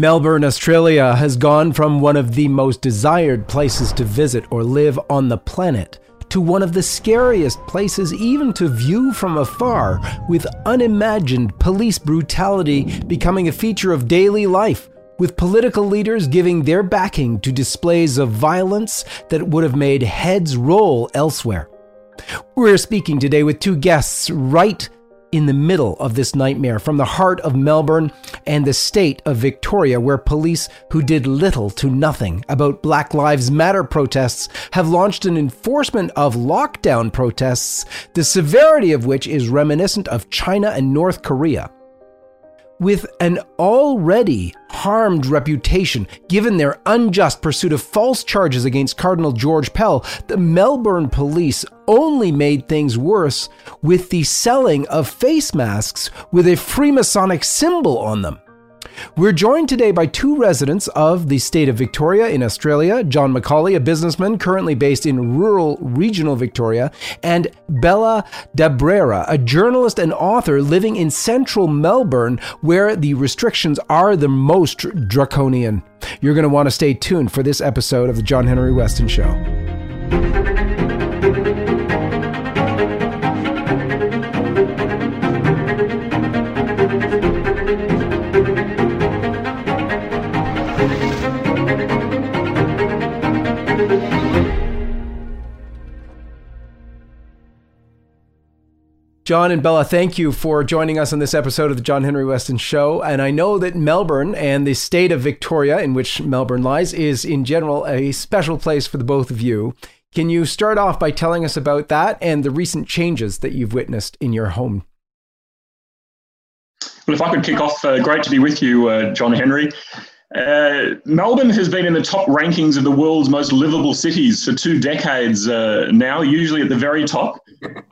Melbourne, Australia has gone from one of the most desired places to visit or live on the planet to one of the scariest places even to view from afar, with unimagined police brutality becoming a feature of daily life, with political leaders giving their backing to displays of violence that would have made heads roll elsewhere. We're speaking today with two guests right in the middle of this nightmare, from the heart of Melbourne and the state of Victoria, where police who did little to nothing about Black Lives Matter protests have launched an enforcement of lockdown protests, the severity of which is reminiscent of China and North Korea with an already harmed reputation given their unjust pursuit of false charges against Cardinal George Pell, the Melbourne police only made things worse with the selling of face masks with a Freemasonic symbol on them. We're joined today by two residents of the state of Victoria in Australia John McCauley, a businessman currently based in rural regional Victoria, and Bella d'Abrera, a journalist and author living in central Melbourne, where the restrictions are the most draconian. You're going to want to stay tuned for this episode of The John Henry Weston Show. John and Bella, thank you for joining us on this episode of the John Henry Weston Show. And I know that Melbourne and the state of Victoria, in which Melbourne lies, is in general a special place for the both of you. Can you start off by telling us about that and the recent changes that you've witnessed in your home? Well, if I could kick off, uh, great to be with you, uh, John Henry. Uh, Melbourne has been in the top rankings of the world's most livable cities for two decades uh, now, usually at the very top.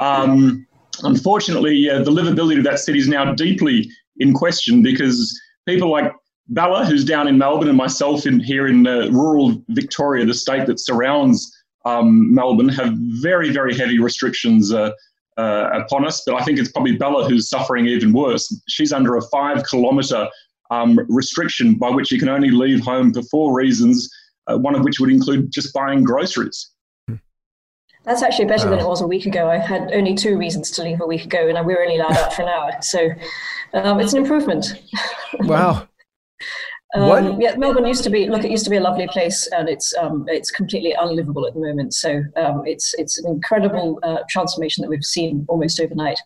Um, Unfortunately, uh, the livability of that city is now deeply in question because people like Bella, who's down in Melbourne, and myself in here in uh, rural Victoria, the state that surrounds um, Melbourne, have very, very heavy restrictions uh, uh, upon us. But I think it's probably Bella who's suffering even worse. She's under a five kilometre um, restriction by which you can only leave home for four reasons, uh, one of which would include just buying groceries. That's actually better wow. than it was a week ago. I had only two reasons to leave a week ago, and we were only allowed out for an hour. So um, it's an improvement. Wow. um, yeah, Melbourne used to be look. It used to be a lovely place, and it's um, it's completely unlivable at the moment. So um, it's it's an incredible uh, transformation that we've seen almost overnight.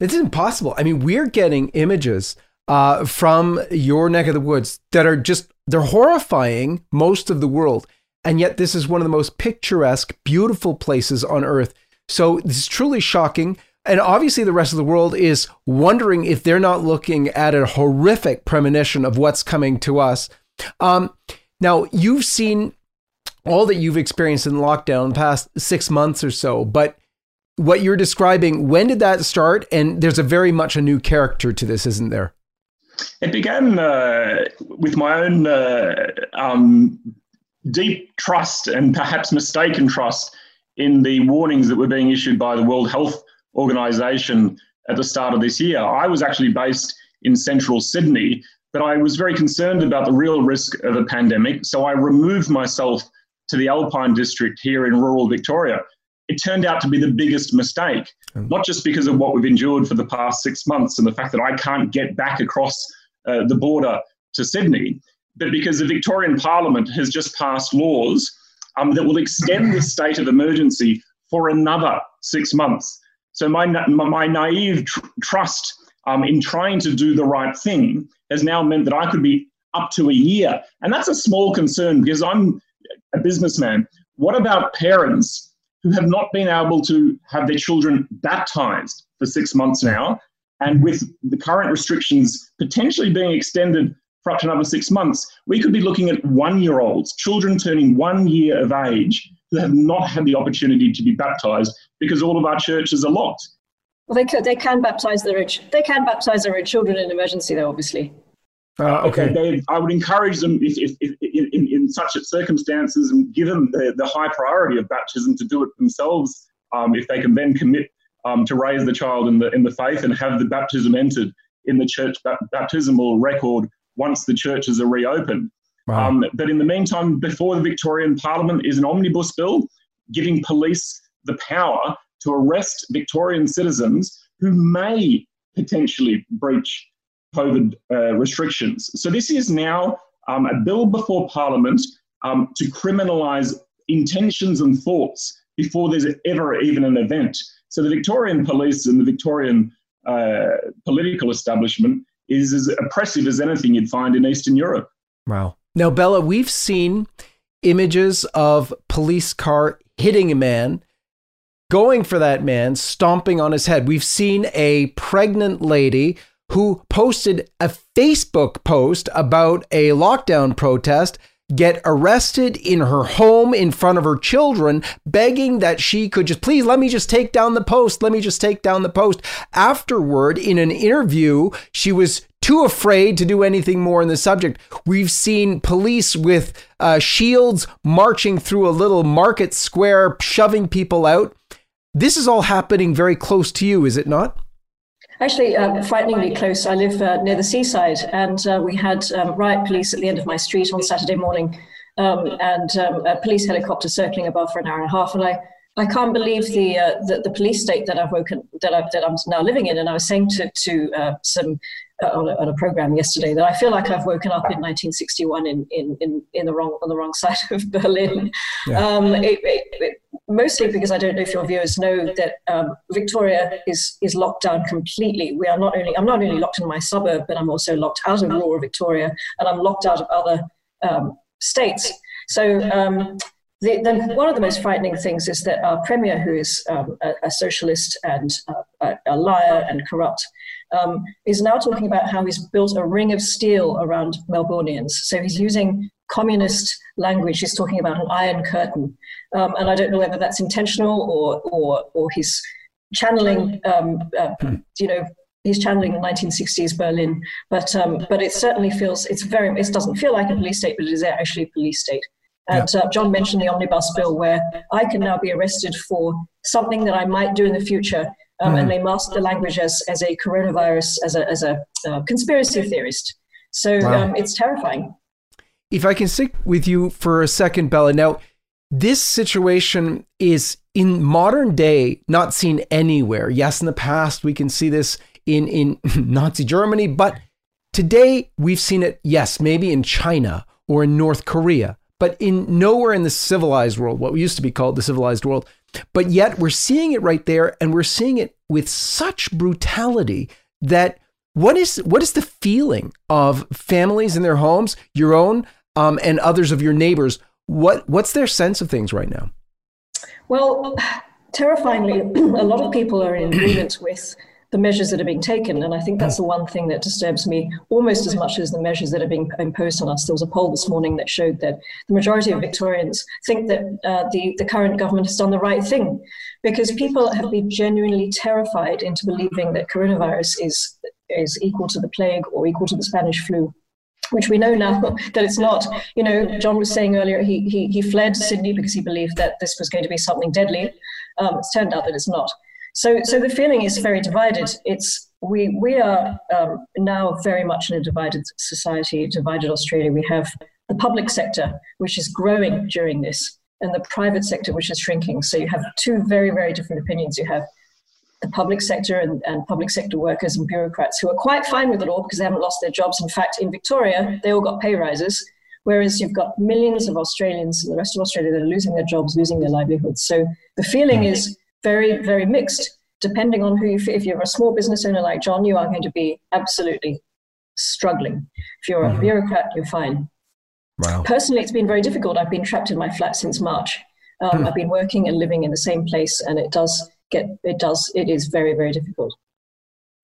It's impossible. I mean, we're getting images uh, from your neck of the woods that are just they're horrifying most of the world. And yet, this is one of the most picturesque, beautiful places on earth. So, this is truly shocking. And obviously, the rest of the world is wondering if they're not looking at a horrific premonition of what's coming to us. Um, now, you've seen all that you've experienced in lockdown the past six months or so, but what you're describing, when did that start? And there's a very much a new character to this, isn't there? It began uh, with my own uh, um, deep trust and perhaps mistaken trust in the warnings that were being issued by the World Health Organization at the start of this year. I was actually based in central Sydney, but I was very concerned about the real risk of a pandemic. So I removed myself to the Alpine district here in rural Victoria. It turned out to be the biggest mistake, mm. not just because of what we've endured for the past six months and the fact that I can't get back across uh, the border to Sydney, but because the Victorian Parliament has just passed laws um, that will extend the state of emergency for another six months. So my, my naive tr- trust um, in trying to do the right thing has now meant that I could be up to a year. And that's a small concern because I'm a businessman. What about parents who have not been able to have their children baptized for six months now? And with the current restrictions potentially being extended for up to another six months, we could be looking at one year olds, children turning one year of age, who have not had the opportunity to be baptized because all of our churches are locked. Well, they, could, they can baptize their they can baptize their children in emergency, though, obviously. Uh, okay. They, I would encourage them, if, if, if in, in, such circumstances, and give them the, the high priority of baptism to do it themselves. Um, if they can then commit um, to raise the child in the in the faith and have the baptism entered in the church baptismal record once the churches are reopened. Wow. Um, but in the meantime, before the Victorian Parliament is an omnibus bill giving police the power to arrest Victorian citizens who may potentially breach COVID uh, restrictions. So this is now um, a bill before Parliament um, to criminalise intentions and thoughts before there's ever even an event. So the Victorian police and the Victorian uh, political establishment is as oppressive as anything you'd find in Eastern Europe. Wow. Now, Bella, we've seen images of police car hitting a man, going for that man, stomping on his head. We've seen a pregnant lady who posted a Facebook post about a lockdown protest get arrested in her home in front of her children, begging that she could just please let me just take down the post. Let me just take down the post. Afterward, in an interview, she was too afraid to do anything more on the subject. We've seen police with uh, shields marching through a little market square, shoving people out. This is all happening very close to you, is it not? Actually, uh, frighteningly close. I live uh, near the seaside, and uh, we had um, riot police at the end of my street on Saturday morning, um, and um, a police helicopter circling above for an hour and a half. And I, I can't believe the, uh, the, the police state that I've woken that, I, that I'm now living in. And I was saying to to uh, some on, a, on, a, program yesterday that I feel like I've woken up in 1961 in in, in, in the wrong on the wrong side of Berlin. Yeah. Um, it, it, it, mostly because I don't know if your viewers know that um, Victoria is is locked down completely. We are not only I'm not only locked in my suburb, but I'm also locked out of rural Victoria, and I'm locked out of other um, states. So. Um, the, the, one of the most frightening things is that our premier, who is um, a, a, socialist and a, a, liar and corrupt, um, is now talking about how he's built a ring of steel around Melbournians. So he's using communist language. He's talking about an iron curtain, um, and I don't know whether that's intentional or or or he's channeling, um, uh, you know, he's channeling 1960s Berlin. But um, but it certainly feels it's very it doesn't feel like a police state, but it is actually a police state. And uh, John mentioned the omnibus bill, where I can now be arrested for something that I might do in the future, um, mm. and they mask the language as as a coronavirus, as a as a uh, conspiracy theorist. So wow. um, it's terrifying. If I can stick with you for a second, Bella. Now, this situation is in modern day not seen anywhere. Yes, in the past we can see this in in Nazi Germany, but today we've seen it. Yes, maybe in China or in North Korea, but in nowhere in the civilized world, what used to be called the civilized world. But yet we're seeing it right there, and we're seeing it with such brutality that what is what is the feeling of families in their homes, your own, um, and others of your neighbors? What what's their sense of things right now? Well, terrifyingly, a lot of people are in agreement with the measures that are being taken. And I think that's the one thing that disturbs me almost as much as the measures that are being imposed on us. There was a poll this morning that showed that the majority of Victorians think that uh, the, the current government has done the right thing because people have been genuinely terrified into believing that coronavirus is, is equal to the plague or equal to the Spanish flu which we know now that it's not. You know, John was saying earlier he, he, he fled Sydney because he believed that this was going to be something deadly. Um, it's turned out that it's not. So, so the feeling is very divided. It's we we are um, now very much in a divided society, divided Australia. We have the public sector, which is growing during this, and the private sector, which is shrinking. So you have two very very different opinions. You have the public sector and, and public sector workers and bureaucrats who are quite fine with it all because they haven't lost their jobs. In fact, in Victoria, they all got pay rises. Whereas you've got millions of Australians in the rest of Australia that are losing their jobs, losing their livelihoods. So the feeling is very, very mixed. Depending on who, you, if you're a small business owner like John, you are going to be absolutely struggling. If you're mm-hmm. a bureaucrat, you're fine. Wow. Personally, it's been very difficult. I've been trapped in my flat since March. Um, hmm. I've been working and living in the same place, and it does get, it does, it is very, very difficult.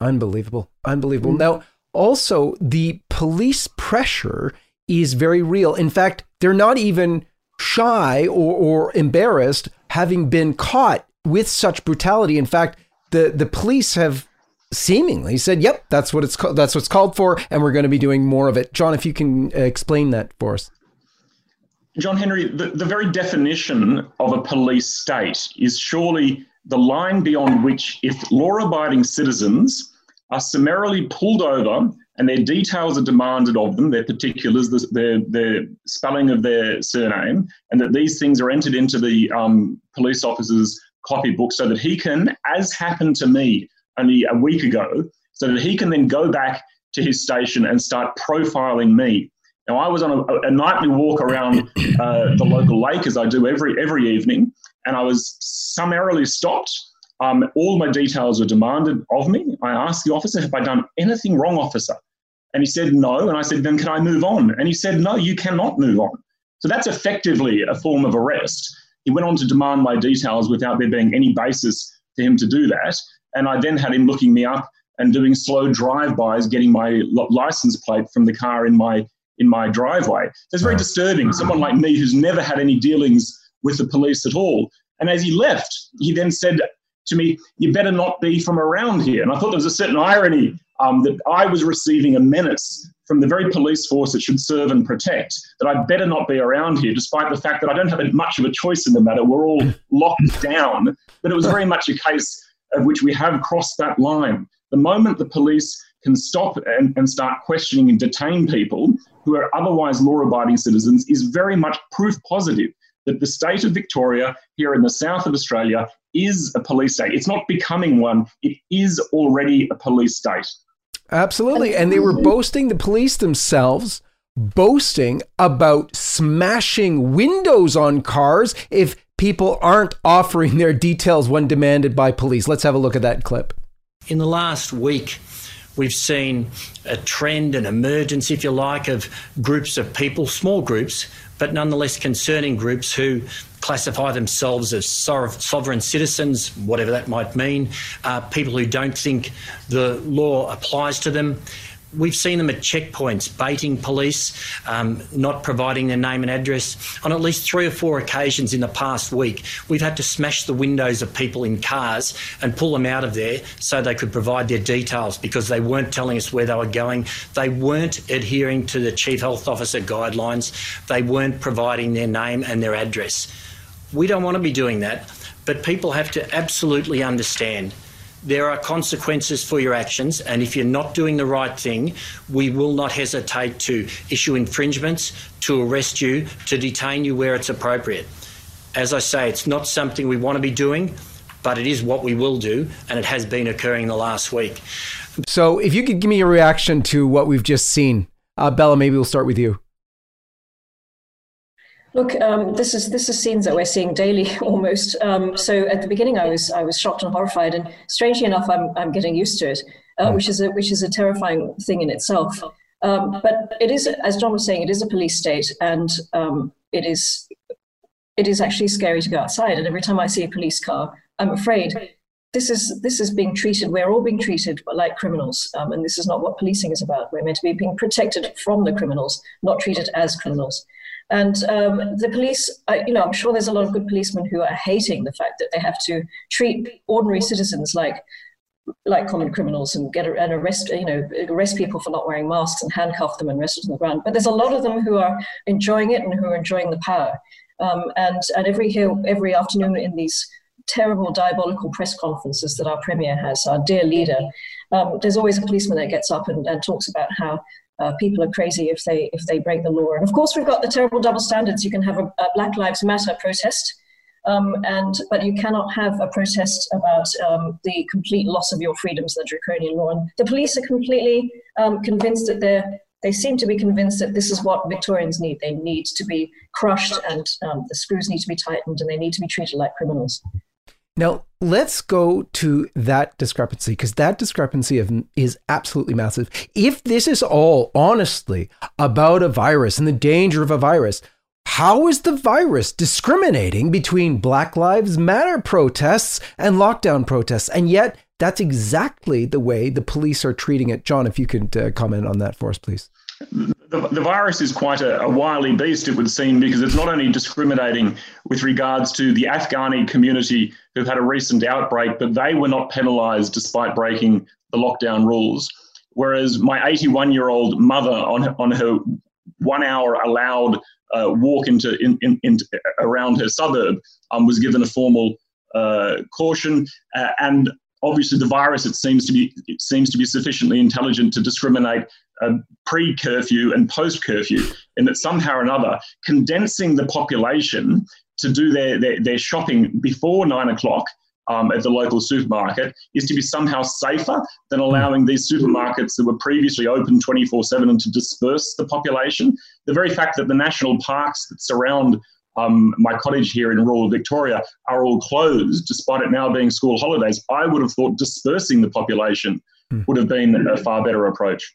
Unbelievable. Unbelievable. Mm. Now, also, the police pressure is very real. In fact, they're not even shy or, or embarrassed having been caught with such brutality. In fact, the the police have seemingly said, "Yep, that's what it's called. That's what's called for, and we're going to be doing more of it." John, if you can uh, explain that for us. John Henry, the, the very definition of a police state is surely the line beyond which, if law abiding citizens are summarily pulled over and their details are demanded of them, their particulars, the, their, their spelling of their surname, and that these things are entered into the um, police officer's copybook so that he can, as happened to me only a week ago, so that he can then go back to his station and start profiling me. Now, I was on a, a nightly walk around uh, the local lake, as I do every every evening, and I was summarily stopped. Um, all my details were demanded of me. I asked the officer, "Have I done anything wrong, officer?" And he said no. And I said, "Then can I move on?" And he said, "No, you cannot move on." So that's effectively a form of arrest. He went on to demand my details without there being any basis for him to do that. And I then had him looking me up and doing slow drive-bys, getting my license plate from the car in my in my driveway. It's very disturbing. Someone like me who's never had any dealings with the police at all. And as he left, he then said to me, "You better not be from around here." And I thought there was a certain irony um, that I was receiving a menace from the very police force that should serve and protect. That I'd better not be around here, despite the fact that I don't have much of a choice in the matter. We're all locked down. But it was very much a case of which we have crossed that line. The moment the police can stop and, and start questioning and detain people who are otherwise law abiding citizens is very much proof positive that the state of Victoria here in the south of Australia is a police state. It's not becoming one, it is already a police state. Absolutely. And they were mm-hmm. boasting, the police themselves, boasting about smashing windows on cars if people aren't offering their details when demanded by police. Let's have a look at that clip. In the last week, we've seen a trend, an emergence, if you like, of groups of people, small groups, but nonetheless concerning groups who classify themselves as sovereign citizens, whatever that might mean, uh, people who don't think the law applies to them. We've seen them at checkpoints baiting police, um, not providing their name and address. On at least three or four occasions in the past week, we've had to smash the windows of people in cars and pull them out of there so they could provide their details because they weren't telling us where they were going. They weren't adhering to the Chief Health Officer guidelines. They weren't providing their name and their address. We don't want to be doing that, but people have to absolutely understand there are consequences for your actions, and if you're not doing the right thing, we will not hesitate to issue infringements, to arrest you, to detain you where it's appropriate. As I say, it's not something we want to be doing, but it is what we will do, and it has been occurring the last week. So, if you could give me a reaction to what we've just seen, uh, Bella, maybe we'll start with you. Look, um, this is this is scenes that we're seeing daily almost. Um, so at the beginning, I was I was shocked and horrified, and strangely enough, I'm I'm getting used to it, uh, hmm. which is a which is a terrifying thing in itself. Um, but it is, as John was saying, it is a police state, and um, it is it is actually scary to go outside. And every time I see a police car, I'm afraid. This is this is being treated. We're all being treated like criminals, um, and this is not what policing is about. We're meant to be being protected from the criminals, not treated as criminals. And um, the police, uh, you know, I'm sure there's a lot of good policemen who are hating the fact that they have to treat ordinary citizens like like common criminals and get and arrest you know arrest people for not wearing masks and handcuff them and arrest them on the ground. But there's a lot of them who are enjoying it and who are enjoying the power. Um, and and every every afternoon in these terrible diabolical press conferences that our premier has, our dear leader, um, there's always a policeman that gets up and, and talks about how uh, people are crazy if they if they break the law. And of course, we've got the terrible double standards. You can have a, a Black Lives Matter protest, um, and but you cannot have a protest about um, the complete loss of your freedoms, the draconian law. And the police are completely um, convinced that they're they seem to be convinced that this is what Victorians need. They need to be crushed, and um, the screws need to be tightened, and they need to be treated like criminals. Now, let's go to that discrepancy because that discrepancy of, is absolutely massive. If this is all honestly about a virus and the danger of a virus, how is the virus discriminating between Black Lives Matter protests and lockdown protests? And yet, that's exactly the way the police are treating it. John, if you could uh, comment on that for us, please the, the virus is quite a, a, wily beast, it would seem, because it's not only discriminating with regards to the Afghani community who've had a recent outbreak, but they were not penalised despite breaking the lockdown rules. Whereas my 81 year old mother, on, on her one hour allowed uh, walk into in, in, in, around her suburb, um, was given a formal uh, caution. Uh, and obviously the virus it seems to be it seems to be sufficiently intelligent to discriminate uh, pre-curfew and post-curfew, in that somehow or another condensing the population to do their, their, their shopping before nine o'clock um, at the local supermarket is to be somehow safer than allowing these supermarkets that were previously open 24 7 and to disperse the population. The very fact that the national parks that surround um, my cottage here in rural Victoria are all closed, despite it now being school holidays, I would have thought dispersing the population mm. would have been a far better approach.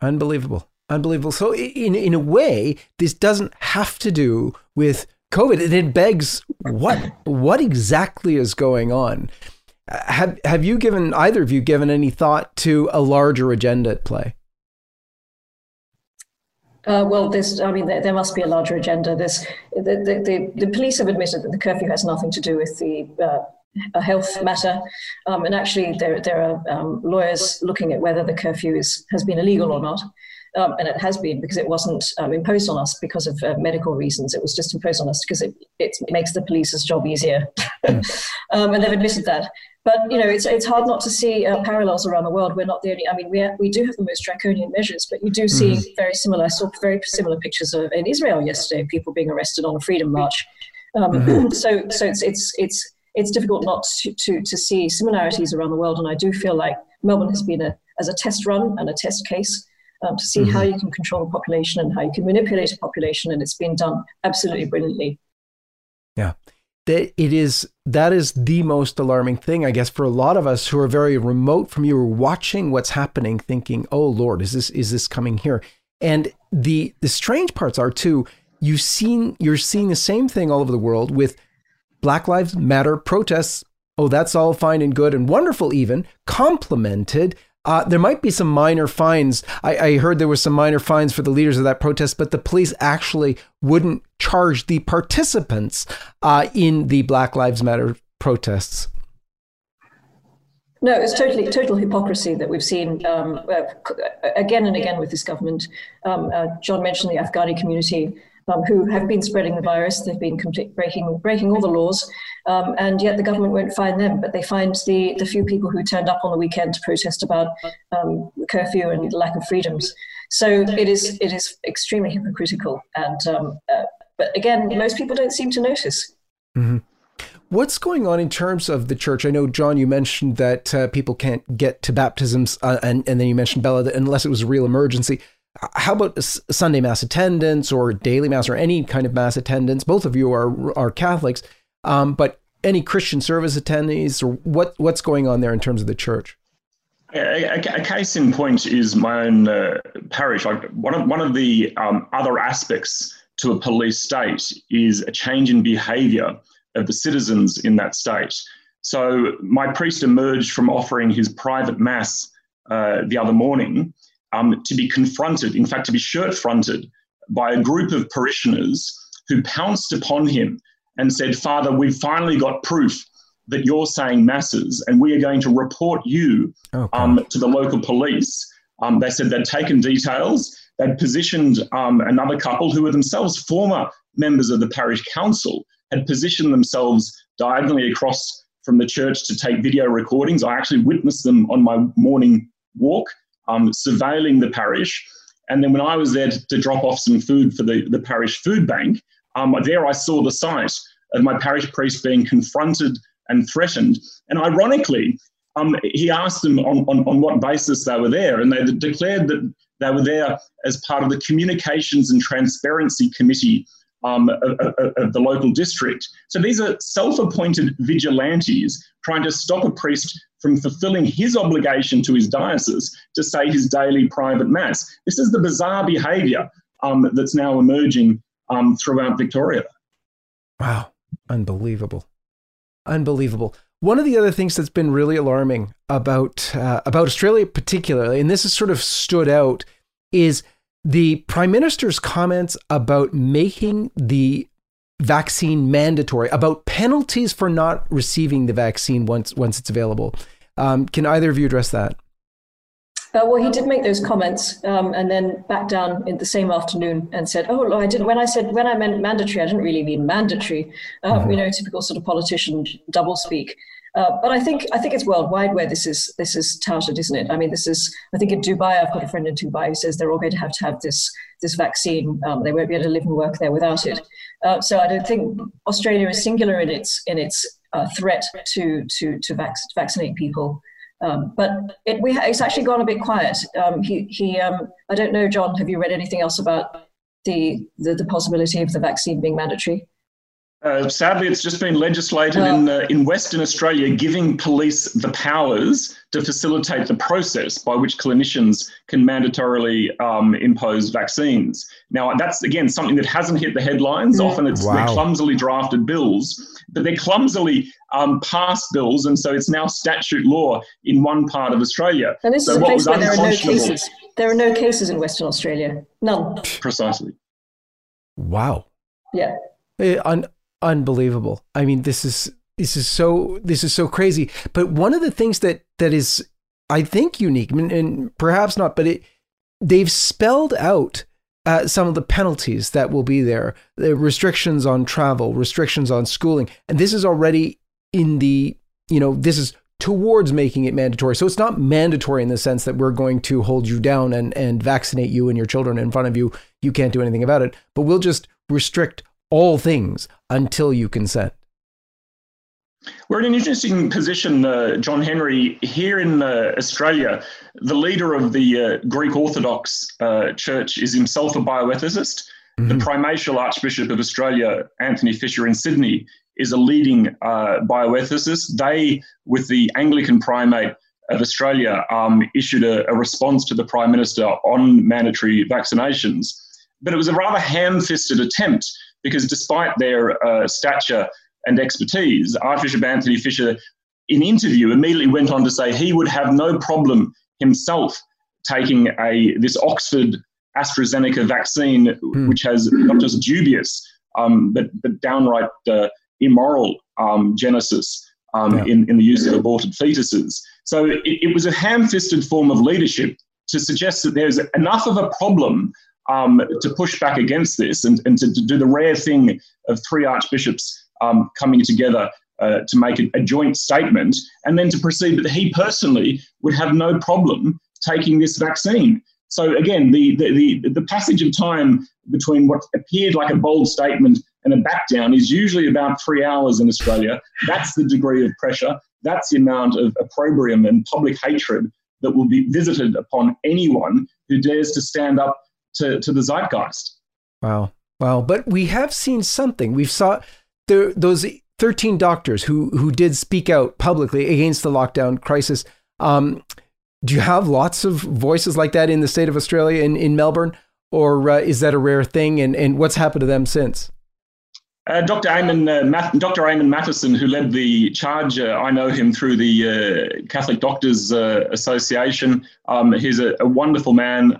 Unbelievable. Unbelievable. So, in, in a way, this doesn't have to do with COVID. And it begs what what exactly is going on? Have have you given either of you given any thought to a larger agenda at play? Uh, well, this, I mean, there, there, must be a larger agenda. This, the, the, the, the, police have admitted that the curfew has nothing to do with the uh, a health matter, um, and actually, there there are um, lawyers looking at whether the curfew is, has been illegal or not. Um, and it has been because it wasn't um, imposed on us because of uh, medical reasons. It was just imposed on us because it, it makes the police's job easier. um, and they've admitted that. But you know, it's it's hard not to see uh, parallels around the world. We're not the only. I mean, we we do have the most draconian measures, but you do see mm-hmm. very similar. I saw very similar pictures of in Israel yesterday. People being arrested on a freedom march. Um, mm-hmm. So so it's it's it's it's difficult not to, to to see similarities around the world. And I do feel like Melbourne has been a as a test run and a test case. Um, to see mm-hmm. how you can control a population and how you can manipulate a population, and it's been done absolutely brilliantly. Yeah that it is that is the most alarming thing, I guess, for a lot of us who are very remote from you, are watching what's happening, thinking, "Oh Lord, is this is this coming here?" And the the strange parts are too. You've seen you're seeing the same thing all over the world with Black Lives Matter protests. Oh, that's all fine and good and wonderful, even complemented uh, there might be some minor fines. I, I, heard there were some minor fines for the leaders of that protest, but the police actually wouldn't charge the participants uh, in the Black Lives Matter protests. No, it's totally total hypocrisy that we've seen um, uh, again and again with this government. Um, uh, John mentioned the Afghani community um, who have been spreading the virus. They've been breaking breaking all the laws, um, and yet the government won't find them. But they find the the few people who turned up on the weekend to protest about um, curfew and lack of freedoms. So it is it is extremely hypocritical. And um, uh, but again, most people don't seem to notice. Mm-hmm. What's going on in terms of the church? I know, John, you mentioned that uh, people can't get to baptisms, uh, and, and then you mentioned Bella, that unless it was a real emergency how about Sunday mass attendance or daily mass or any kind of mass attendance? Both of you are are Catholics, um, but any Christian service attendees or what what's going on there in terms of the church? A, a, a case in point is my own uh, parish. I, one of one of the um, other aspects to a police state is a change in behaviour of the citizens in that state. So my priest emerged from offering his private mass uh, the other morning um, to be confronted, in fact, to be shirt fronted by a group of parishioners who pounced upon him and said, Father, we've finally got proof that you're saying masses and we are going to report you okay. um, to the local police. Um, they said they'd taken details, they'd positioned um, another couple who were themselves former members of the parish council, had positioned themselves diagonally across from the church to take video recordings. I actually witnessed them on my morning walk um, surveilling the parish. And then when I was there to, to drop off some food for the, the parish food bank, um, there I saw the sight of my parish priest being confronted and threatened. And ironically, um, he asked them on, on, on what basis they were there, and they declared that they were there as part of the Communications and Transparency Committee um, of, of, of, the local district. So these are self appointed vigilantes trying to stop a priest from fulfilling his obligation to his diocese to say his daily private mass. This is the bizarre behaviour um, that's now emerging um, throughout Victoria. Wow, unbelievable, unbelievable. One of the other things that's been really alarming about uh, about Australia, particularly, and this has sort of stood out, is the prime minister's comments about making the vaccine mandatory, about penalties for not receiving the vaccine once once it's available. Um, can either of you address that? Uh, well, he did make those comments, um, and then back down in the same afternoon and said, "Oh, I didn't." When I said when I meant mandatory, I didn't really mean mandatory. Um, mm-hmm. You know, typical sort of politician double speak. Uh, but I think I think it's worldwide where this is this is touted, isn't it? I mean, this is I think in Dubai. I've got a friend in Dubai who says they're all going to have to have this this vaccine. Um, they won't be able to live and work there without it. Uh, so I don't think Australia is singular in its in its uh, threat to to to vac- vaccinate people. Um, but it, we it's actually gone a bit quiet. Um, he, he um, I don't know, John. Have you read anything else about the, the, the possibility of the vaccine being mandatory? Uh, sadly, it's just been legislated in uh, in Western Australia, giving police the powers to facilitate the process by which clinicians can mandatorily um, impose vaccines. Now, that's again something that hasn't hit the headlines. Mm. Often, it's wow. they're clumsily drafted bills, but they're clumsily um, passed bills, and so it's now statute law in one part of Australia. And this so is a place where there are no cases. There are no cases in Western Australia. None. Precisely. Wow. Yeah. Eh, un- unbelievable. I mean, this is this is so this is so crazy. But one of the things that that is, I think, unique, and, perhaps not, but it they've spelled out uh, some of the penalties that will be there, the restrictions on travel, restrictions on schooling, and this is already in the you know this is towards making it mandatory. So it's not mandatory in the sense that we're going to hold you down and, and vaccinate you and your children in front of you. You can't do anything about it, but we'll just restrict all things until you consent. We're in an interesting position, uh, John Henry. Here in uh, Australia, the leader of the uh, Greek Orthodox uh, Church is himself a bioethicist. Mm-hmm. The Primatial Archbishop of Australia, Anthony Fisher in Sydney, is a leading uh, bioethicist. They, with the Anglican Primate of Australia, um, issued a, a, response to the Prime Minister on mandatory vaccinations. But it was a rather ham fisted attempt because despite their uh, stature and expertise, Archbishop Anthony Fisher, in interview, immediately went on to say he would have no problem himself taking a this Oxford AstraZeneca vaccine, hmm. which has not just dubious um, but, but downright uh, immoral um, genesis um, yeah. in, in the use of aborted fetuses. So it, it was a ham fisted form of leadership to suggest that there's enough of a problem um, to push back against this and, and to, to, do the rare thing of three archbishops um, coming together uh, to make a, a, joint statement and then to proceed that he personally would have no problem taking this vaccine. So again, the, the, the, the passage of time between what appeared like a bold statement and a back down is usually about three hours in Australia. That's the degree of pressure. That's the amount of opprobrium and public hatred that will be visited upon anyone who dares to stand up to, to the zeitgeist. Wow. Wow. But we have seen something. We've saw those 13 doctors who, who did speak out publicly against the lockdown crisis. Um, do you have lots of voices like that in the state of Australia, in, in Melbourne? Or uh, is that a rare thing? And, and what's happened to them since? Uh, Dr. Eamon, uh, Math- Dr. Eamon Mathieson, who led the charge, uh, I know him through the uh, Catholic Doctors uh, Association. Um, he's a, a, wonderful man,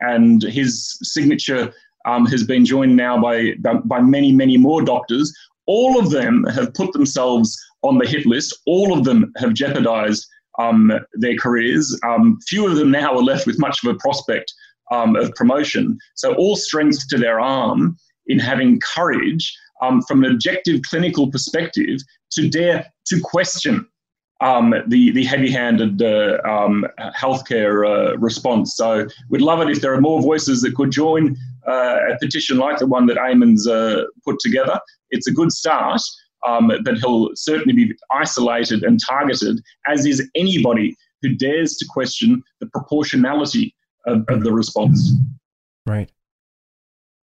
and his signature um, has been joined now by, by many, many more doctors. All of them have put themselves on the hit list. All of them have jeopardized um, their careers. Um, few of them now are left with much of a prospect um, of promotion. So, all strength to their arm in having courage um, from an objective clinical perspective to dare to question um, the, the heavy handed uh, um, healthcare uh, response. So we'd love it if there are more voices that could join uh, a petition like the one that Eamon's uh, put together. It's a good start, um, but he'll certainly be isolated and targeted, as is anybody who dares to question the proportionality of, of the response. Right.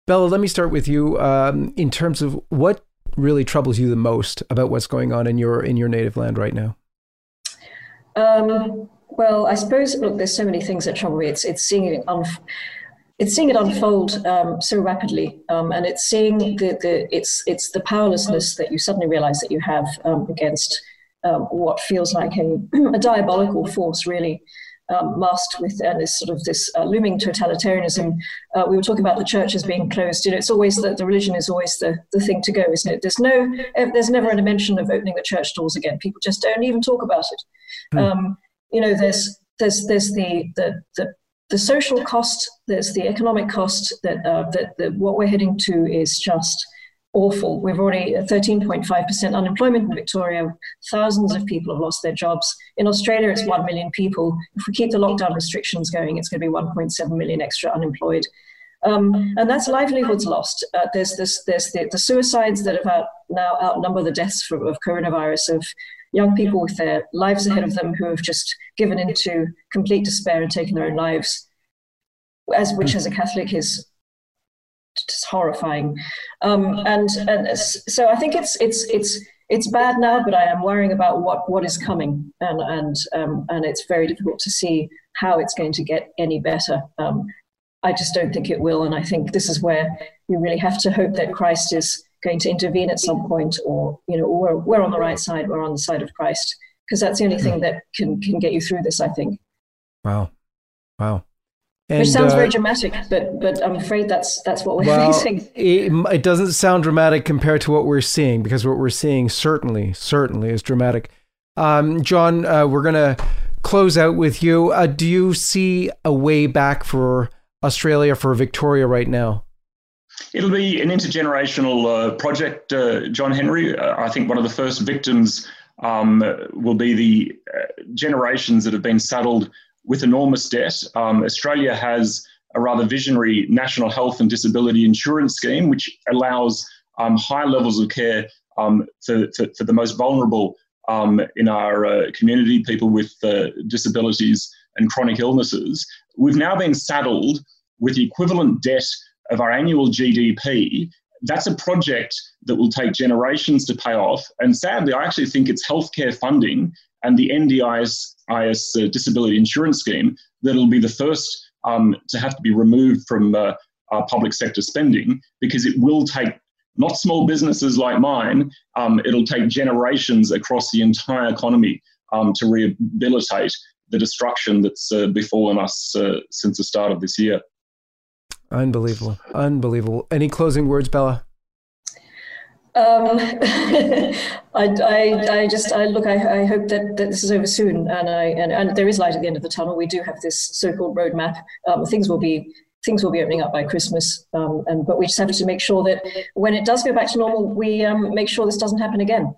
Bella, let me start with you. Um, in terms of what really troubles you the most about what's going on in your in your native land right now. Um, well, I suppose look, there's so many things that trouble me. It's it's seeing it unf- it's seeing it unfold um, so rapidly, um, and it's seeing the, the it's it's the powerlessness that you suddenly realize that you have um, against um, what feels like a, a diabolical force, really um, masked with uh, this sort of this uh, looming totalitarianism. Uh, we were talking about the churches being closed. You know, it's always that the religion is always the, the thing to go, isn't it? There's no, there's never a mention of opening the church doors again. People just don't even talk about it. Mm. Um, you know, there's there's there's the the the the social cost, there's the economic cost that uh, that, that what we're heading to is just awful. We've already 13.5% unemployment in Victoria. Thousands of people have lost their jobs. In Australia, it's 1 million people. If we keep the lockdown restrictions going, it's going to be 1.7 million extra unemployed. Um, and that's livelihoods lost. Uh, there's this, there's the, the, suicides that have out, now outnumber the deaths from, of coronavirus of young people with their lives ahead of them who have just given into complete despair and taken their own lives, as which as a Catholic is just horrifying. Um, and and so I think it's it's it's it's bad now, but I am worrying about what what is coming, and and um, and it's very difficult to see how it's going to get any better. Um, I just don't think it will, and I think this is where we really have to hope that Christ is going to intervene at some point, or you know, we're, we're on the right side, we're on the side of Christ, because that's the only thing that can can get you through this. I think. Wow, wow. And, Which sounds uh, very dramatic, but but I'm afraid that's that's what we're well, facing. It, it doesn't sound dramatic compared to what we're seeing, because what we're seeing certainly certainly is dramatic. Um, John, uh, we're gonna close out with you. Uh, do you see a way back for Australia for Victoria right now? It'll be an intergenerational uh, project, uh, John Henry. Uh, I think one of the first victims um, will be the generations that have been saddled with enormous debt. Um, Australia has a rather visionary national health and disability insurance scheme, which allows um, high levels of care um, for, for, for, the most vulnerable um, in our uh, community, people with uh, disabilities and chronic illnesses. We've now been saddled with the equivalent debt of our annual GDP. That's a project that will take generations to pay off. And sadly, I actually think it's healthcare funding and the NDIS IS uh, disability insurance scheme that'll be the first um, to have to be removed from uh, our public sector spending because it will take not small businesses like mine, um, it'll take generations across the entire economy um, to rehabilitate the destruction that's uh, befallen us uh, since the start of this year. Unbelievable. Unbelievable. Any closing words, Bella? Um, I, I, I, just I look. I, I hope that, that this is over soon, and I and, and there is light at the end of the tunnel. We do have this so-called roadmap. Um, things will be things will be opening up by Christmas, um, and but we just have to make sure that when it does go back to normal, we um, make sure this doesn't happen again.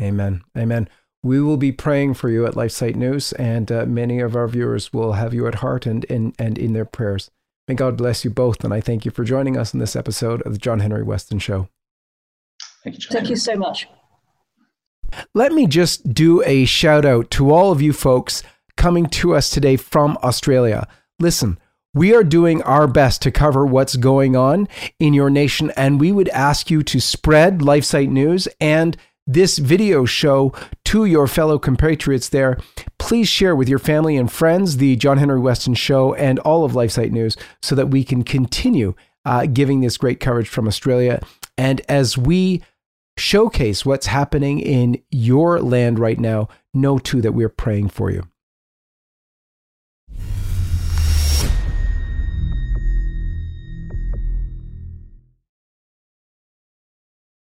Amen. Amen. We will be praying for you at LifeSite News, and uh, many of our viewers will have you at heart and, and, and in their prayers. May God bless you both, and I thank you for joining us in this episode of the John Henry Weston Show. Thank you, John. Thank you so much. Let me just do a shout out to all of you folks coming to us today from Australia. Listen, we are doing our best to cover what's going on in your nation, and we would ask you to spread LifeSite News and this video show to your fellow compatriots there. Please share with your family and friends the John Henry Weston Show and all of LifeSite News so that we can continue uh, giving this great coverage from Australia. And as we showcase what's happening in your land right now, know too that we're praying for you.